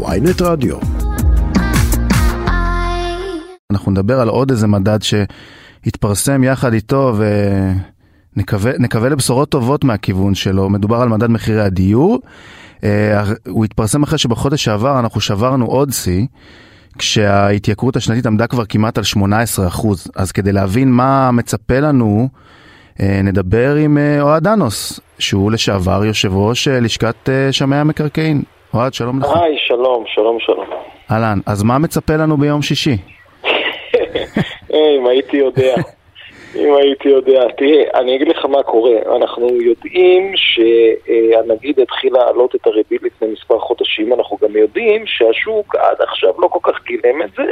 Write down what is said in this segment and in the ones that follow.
ויינט רדיו. אנחנו נדבר על עוד איזה מדד שהתפרסם יחד איתו ונקווה לבשורות טובות מהכיוון שלו. מדובר על מדד מחירי הדיור. אה, הוא התפרסם אחרי שבחודש שעבר אנחנו שברנו עוד שיא. כשההתייקרות השנתית עמדה כבר כמעט על 18 אז כדי להבין מה מצפה לנו, אה, נדבר עם אה, אוהד דנוס, שהוא לשעבר יושב ראש לשכת שמאי המקרקעין. אוהד, שלום לך. היי, שלום, שלום, שלום. אהלן, אז מה מצפה לנו ביום שישי? אם הייתי יודע. אם הייתי יודע. תראה, אני אגיד לך מה קורה. אנחנו יודעים שהנגיד התחיל להעלות את הריבית לפני מספר חודשים, אנחנו גם יודעים שהשוק עד עכשיו לא כל כך גילם את זה.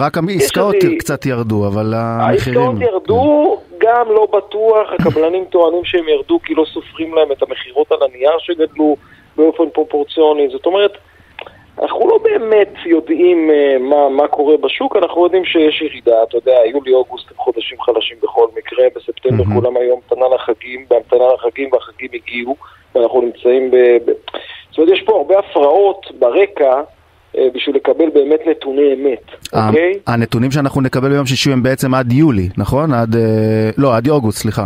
רק העסקאות קצת ירדו, אבל המחירים... העסקאות ירדו, גם לא בטוח, הקבלנים טוענים שהם ירדו כי לא סופרים להם את המכירות על הנייר שגדלו באופן פרופורציוני. זאת אומרת... אנחנו לא באמת יודעים uh, מה, מה קורה בשוק, אנחנו יודעים שיש ירידה, אתה יודע, יולי-אוגוסט הם חודשים חלשים בכל מקרה, בספטמבר mm-hmm. כולם היום המתנה לחגים, בהמתנה לחגים והחגים הגיעו, ואנחנו נמצאים ב... ב... זאת אומרת, יש פה הרבה הפרעות ברקע. uh, בשביל לקבל באמת נתוני אמת, אוקיי? הנתונים שאנחנו נקבל ביום שישי הם בעצם עד יולי, נכון? עד... לא, עד אוגוסט, סליחה.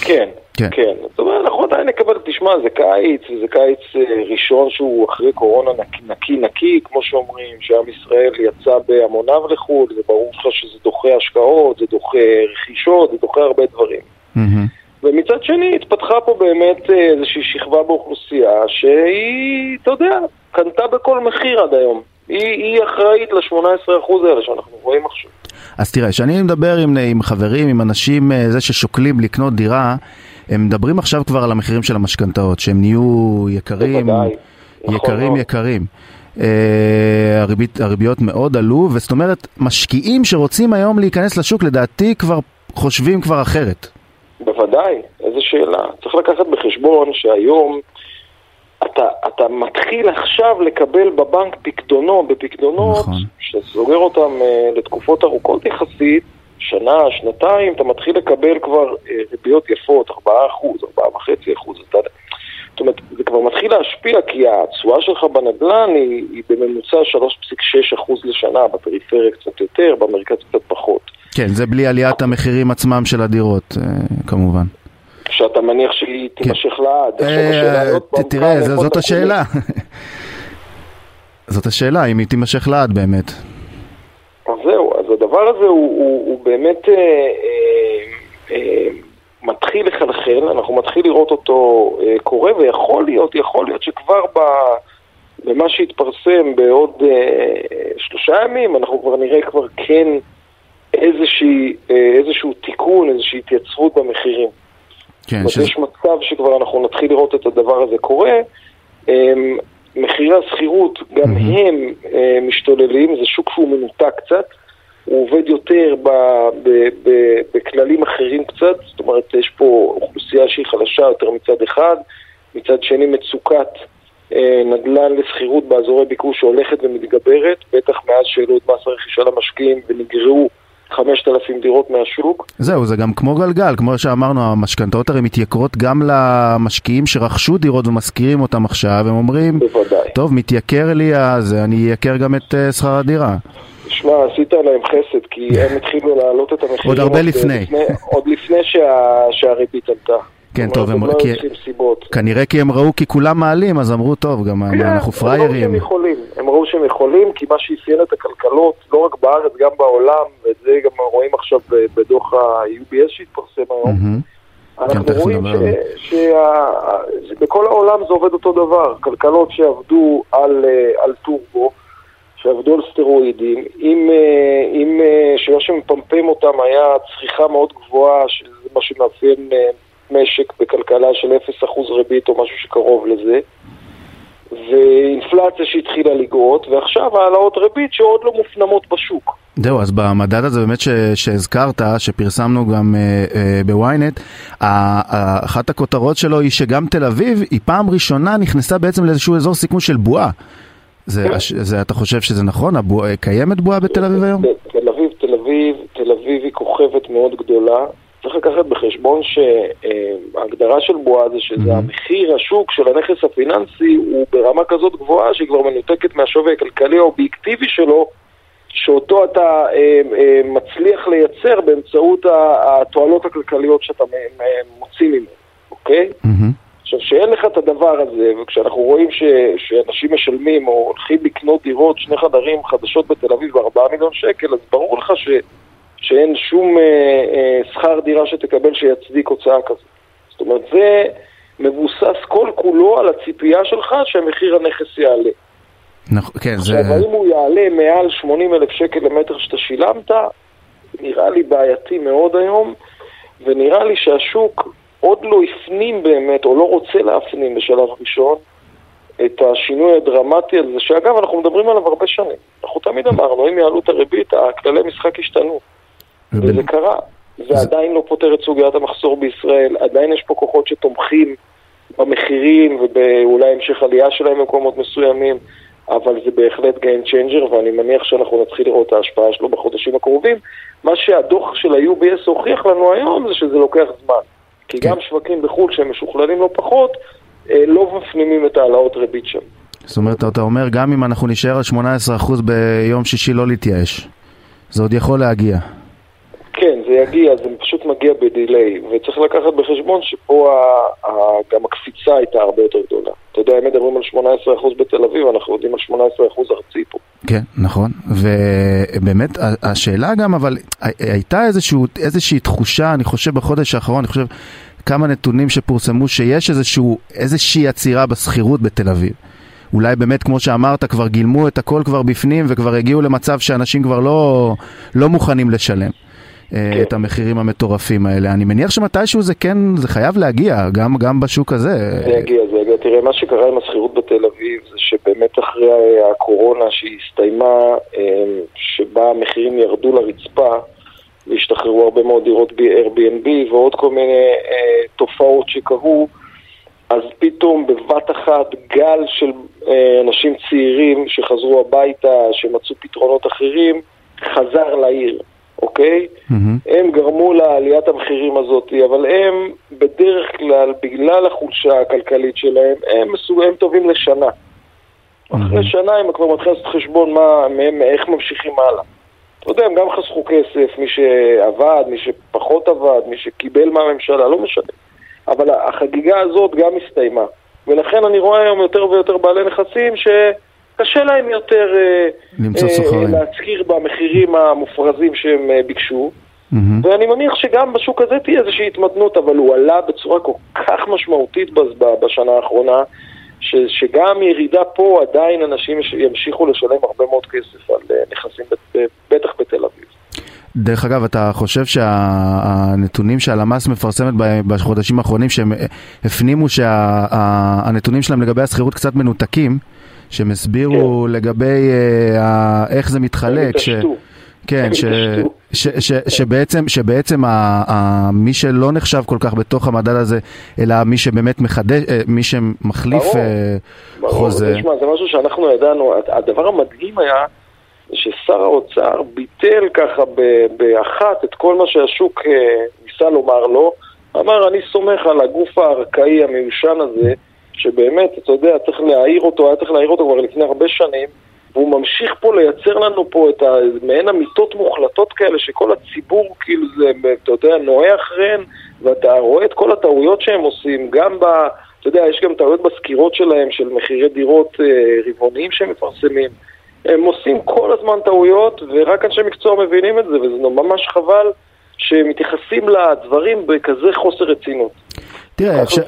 כן, כן. כן. זאת אומרת, נקבל, תשמע, זה קיץ, וזה קיץ אה, ראשון שהוא אחרי קורונה נקי נקי, נקי כמו שאומרים, שעם ישראל יצא בהמוניו לחו"ל, זה ברור לך שזה דוחה השקעות, זה דוחה רכישות, זה דוחה הרבה דברים. Mm-hmm. ומצד שני, התפתחה פה באמת אה, איזושהי שכבה באוכלוסייה שהיא, אתה יודע, קנתה בכל מחיר עד היום. היא, היא אחראית ל-18% האלה שאנחנו רואים עכשיו. אז תראה, כשאני מדבר עם, עם חברים, עם אנשים, אה, זה ששוקלים לקנות דירה, הם מדברים עכשיו כבר על המחירים של המשכנתאות, שהם נהיו יקרים, בוודאי. יקרים נכון. יקרים. Uh, הריבית, הריביות מאוד עלו, וזאת אומרת, משקיעים שרוצים היום להיכנס לשוק, לדעתי כבר חושבים כבר אחרת. בוודאי, איזה שאלה. צריך לקחת בחשבון שהיום אתה, אתה מתחיל עכשיו לקבל בבנק פיקדונות, בפיקדונות, נכון. שסוגר אותם uh, לתקופות ארוכות יחסית, שנה, שנתיים, אתה מתחיל לקבל כבר אה, ריביות יפות, 4%, 4.5%. זאת אומרת, זה כבר מתחיל להשפיע כי התשואה שלך בנדל"ן היא, היא בממוצע 3.6% לשנה, בפריפריה קצת יותר, במרכז קצת פחות. כן, זה בלי עליית המחירים עצמם של הדירות, אה, כמובן. שאתה מניח שהיא כן. תימשך לעד. אה, תראה, זאת השאלה. זאת השאלה, אם היא תימשך לעד באמת. אז זהו, הדבר הזה הוא, הוא, הוא באמת אה, אה, אה, מתחיל לחלחל, אנחנו מתחיל לראות אותו אה, קורה, ויכול להיות, יכול להיות שכבר ב, במה שהתפרסם בעוד אה, שלושה ימים, אנחנו כבר נראה כבר כן איזושהי, אה, איזשהו תיקון, איזושהי התייצבות במחירים. כן, ש... יש מצב שכבר אנחנו נתחיל לראות את הדבר הזה קורה. אה, מחירי השכירות, גם mm-hmm. הם אה, משתוללים, זה שוק שהוא מנותק קצת, הוא עובד יותר ב, ב, ב, בכללים אחרים קצת, זאת אומרת יש פה אוכלוסייה שהיא חלשה יותר מצד אחד, מצד שני מצוקת אה, נדל"ן לשכירות באזורי ביקוש שהולכת ומתגברת, בטח מאז שהעלו את מס הרכישה למשקיעים ונגרעו 5,000 דירות מהשוק. זהו, זה גם כמו גלגל, כמו שאמרנו, המשכנתאות הרי מתייקרות גם למשקיעים שרכשו דירות ומשכירים אותם עכשיו, הם אומרים, בוודאי. טוב, מתייקר לי אז אני אייקר גם את uh, שכר הדירה. שמע, עשית להם חסד, כי הם התחילו להעלות את המחירים עוד הרבה לפני. לפני עוד לפני שה, שהריבית עלתה. כן, טוב, הם, לא כי, כנראה כי הם ראו כי כולם מעלים, אז אמרו, טוב, גם כן, אנחנו פראיירים. הם יכולים, הם ראו שהם יכולים, כי מה שאפיין את הכלכלות, לא רק בארץ, גם בעולם, ואת זה גם רואים עכשיו בדוח ה-UBS שהתפרסם היום. אנחנו כן, רואים שבכל העולם זה עובד אותו דבר, כלכלות שעבדו על, אה, על טורבו, שעבדו על סטרואידים, אם, אה, אם אה, שמה שמפמפם אותם היה צריכה מאוד גבוהה, שזה מה שמאפיין משק בכלכלה של 0% ריבית או משהו שקרוב לזה, ואינפלציה שהתחילה לגרות, ועכשיו העלאות ריבית שעוד לא מופנמות בשוק. זהו, אז במדד הזה באמת ש, שהזכרת, שפרסמנו גם אה, אה, בוויינט, אחת הכותרות שלו היא שגם תל אביב היא פעם ראשונה נכנסה בעצם לאיזשהו אזור סיכון של בועה. זה, כן. זה, אתה חושב שזה נכון? הבוע, קיימת בועה בתל אביב היום? תל אביב, תל אביב, תל אביב היא כוכבת מאוד גדולה. צריך לקחת בחשבון שההגדרה של בועה זה שזה המחיר השוק של הנכס הפיננסי הוא ברמה כזאת גבוהה שהיא כבר מנותקת מהשווי הכלכלי האובייקטיבי שלו שאותו אתה אה, אה, מצליח לייצר באמצעות התועלות הכלכליות שאתה מוציא ממנו, אוקיי? Mm-hmm. עכשיו, שאין לך את הדבר הזה, וכשאנחנו רואים ש, שאנשים משלמים או הולכים לקנות דירות, שני חדרים חדשות בתל אביב בארבעה מיליון שקל, אז ברור לך ש, שאין שום אה, אה, שכר דירה שתקבל שיצדיק הוצאה כזאת. זאת אומרת, זה מבוסס כל כולו על הציפייה שלך שמחיר הנכס יעלה. נכון, כן, זה... עכשיו, האם הוא יעלה מעל 80 אלף שקל למטר שאתה שילמת, נראה לי בעייתי מאוד היום, ונראה לי שהשוק עוד לא הפנים באמת, או לא רוצה להפנים בשלב ראשון, את השינוי הדרמטי הזה, שאגב, אנחנו מדברים עליו הרבה שנים. אנחנו תמיד אמרנו, אם יעלו את הריבית, הכללי משחק ישתנו. וזה קרה. זה עדיין לא פותר את סוגיית המחסור בישראל, עדיין יש פה כוחות שתומכים במחירים ובאולי המשך עלייה שלהם במקומות מסוימים. אבל זה בהחלט Game Changer, ואני מניח שאנחנו נתחיל לראות את ההשפעה שלו בחודשים הקרובים. מה שהדוח של ה-UBS הוכיח לנו היום זה שזה לוקח זמן. כי כן. גם שווקים בחו"ל שהם משוכללים לא פחות, אה, לא מפנימים את העלאות ריבית שם. זאת אומרת, אתה אומר, גם אם אנחנו נשאר על 18% ביום שישי לא להתייאש. זה עוד יכול להגיע. כן, זה יגיע, זה פשוט מגיע בדיליי, וצריך לקחת בחשבון שפה ה, ה, גם הקפיצה הייתה הרבה יותר גדולה. אתה יודע, הם מדברים על 18% בתל אביב, אנחנו יודעים על 18% ארצי פה. כן, נכון, ובאמת השאלה גם, אבל הייתה איזשהו, איזושהי תחושה, אני חושב בחודש האחרון, אני חושב כמה נתונים שפורסמו, שיש איזשהו, איזושהי עצירה בשכירות בתל אביב. אולי באמת, כמו שאמרת, כבר גילמו את הכל כבר בפנים וכבר הגיעו למצב שאנשים כבר לא, לא מוכנים לשלם. אה, כן. את המחירים המטורפים האלה. אני מניח שמתישהו זה כן, זה חייב להגיע, גם, גם בשוק הזה. זה יגיע, זה יגיע. תראה, מה שקרה עם השכירות בתל אביב זה שבאמת אחרי הקורונה שהיא הסתיימה, אה, שבה המחירים ירדו לרצפה, והשתחררו הרבה מאוד דירות ב-Airbnb ועוד כל מיני אה, תופעות שקרו, אז פתאום בבת אחת גל של אה, אנשים צעירים שחזרו הביתה, שמצאו פתרונות אחרים, חזר לעיר. אוקיי? Mm-hmm. הם גרמו לעליית המחירים הזאת, אבל הם בדרך כלל, בגלל החולשה הכלכלית שלהם, הם, מסוג... הם טובים לשנה. Mm-hmm. אחרי שנה הם כבר מתחילים לעשות חשבון מה, מהם, איך ממשיכים הלאה. אתה יודע, הם גם חסכו כסף, מי שעבד, מי שפחות עבד, מי שקיבל מהממשלה, לא משנה. אבל החגיגה הזאת גם הסתיימה. ולכן אני רואה היום יותר ויותר בעלי נכסים ש... קשה להם יותר אה, אה, להשכיר במחירים המופרזים שהם אה, ביקשו. Mm-hmm. ואני מניח שגם בשוק הזה תהיה איזושהי התמתנות, אבל הוא עלה בצורה כל כך משמעותית בשנה האחרונה, ש, שגם ירידה פה עדיין אנשים ימשיכו לשלם הרבה מאוד כסף על נכסים, בטח בתל אביב. דרך אגב, אתה חושב שהנתונים שהלמ"ס מפרסמת בחודשים האחרונים, שהם הפנימו שהנתונים שלהם לגבי השכירות קצת מנותקים, שהם הסבירו כן. לגבי uh, איך זה מתחלק. ש... כן, ש, ש, ש, שבעצם, שבעצם ה, ה, מי שלא נחשב כל כך בתוך המדד הזה, אלא מי שבאמת מחדש, אה, מי שמחליף ברור, ברור, חוזה. תשמע, זה משהו שאנחנו ידענו, הדבר המדהים היה ששר האוצר ביטל ככה באחת את כל מה שהשוק ניסה לומר לו, אמר אני סומך על הגוף הארכאי המיושן הזה שבאמת, אתה יודע, צריך להעיר אותו, היה צריך להעיר אותו כבר לפני הרבה שנים, והוא ממשיך פה לייצר לנו פה את מעין אמיתות מוחלטות כאלה שכל הציבור כאילו זה, אתה יודע, נועה אחריהן, ואתה רואה את כל הטעויות שהם עושים, גם ב... אתה יודע, יש גם טעויות בסקירות שלהם של מחירי דירות אה, רבעוניים שהם מפרסמים. הם עושים כל הזמן טעויות, ורק אנשי מקצוע מבינים את זה, וזה ממש חבל שמתייחסים לדברים בכזה חוסר רצינות. תראה, אפשר,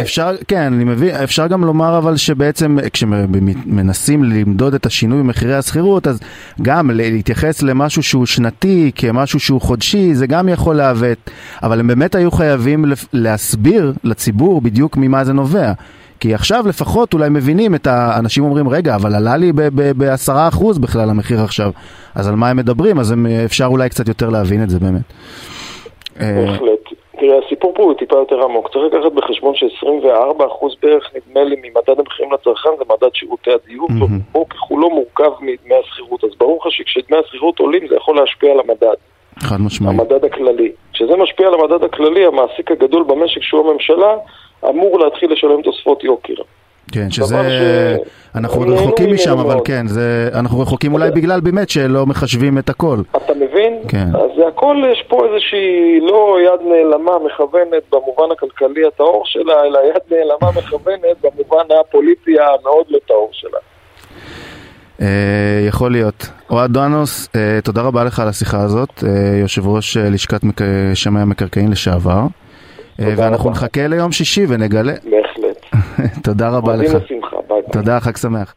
אפשר, כן, אני מבין, אפשר גם לומר אבל שבעצם כשמנסים למדוד את השינוי במחירי השכירות, אז גם להתייחס למשהו שהוא שנתי כמשהו שהוא חודשי, זה גם יכול לעוות, אבל הם באמת היו חייבים להסביר לציבור בדיוק ממה זה נובע. כי עכשיו לפחות אולי מבינים את האנשים אומרים, רגע, אבל עלה לי בעשרה אחוז בכלל המחיר עכשיו, אז על מה הם מדברים, אז אפשר אולי קצת יותר להבין את זה באמת. בהחלט. תראה, הסיפור פה הוא טיפה יותר עמוק. צריך לקחת בחשבון ש-24% בערך, נדמה לי, ממדד המחירים לצרכן זה מדד שירותי הדיור, mm-hmm. ככולו מורכב מדמי השכירות. אז ברור לך שכשדמי השכירות עולים זה יכול להשפיע על המדד. חד משמעית. המדד הכללי. כשזה משפיע על המדד הכללי, המעסיק הגדול במשק, שהוא הממשלה, אמור להתחיל לשלם תוספות יוקר. כן, שזה, ש- אנחנו עוד רחוקים משם, אבל מאוד. כן, זה, אנחנו רחוקים אולי בגלל באמת שלא מחשבים את הכל. אתה מבין? כן. אז זה הכל, יש פה איזושהי לא יד נעלמה מכוונת במובן הכלכלי הטהור שלה, אלא יד נעלמה מכוונת במובן הפוליטי המאוד לא טהור שלה. אה, יכול להיות. אוהד דואנוס, אה, תודה רבה לך על השיחה הזאת, אה, יושב ראש לשכת. שמאי המקרקעין לשעבר. תודה ואנחנו. נחכה ליום שישי ונגלה. תודה רבה לך. תודה, חג שמח.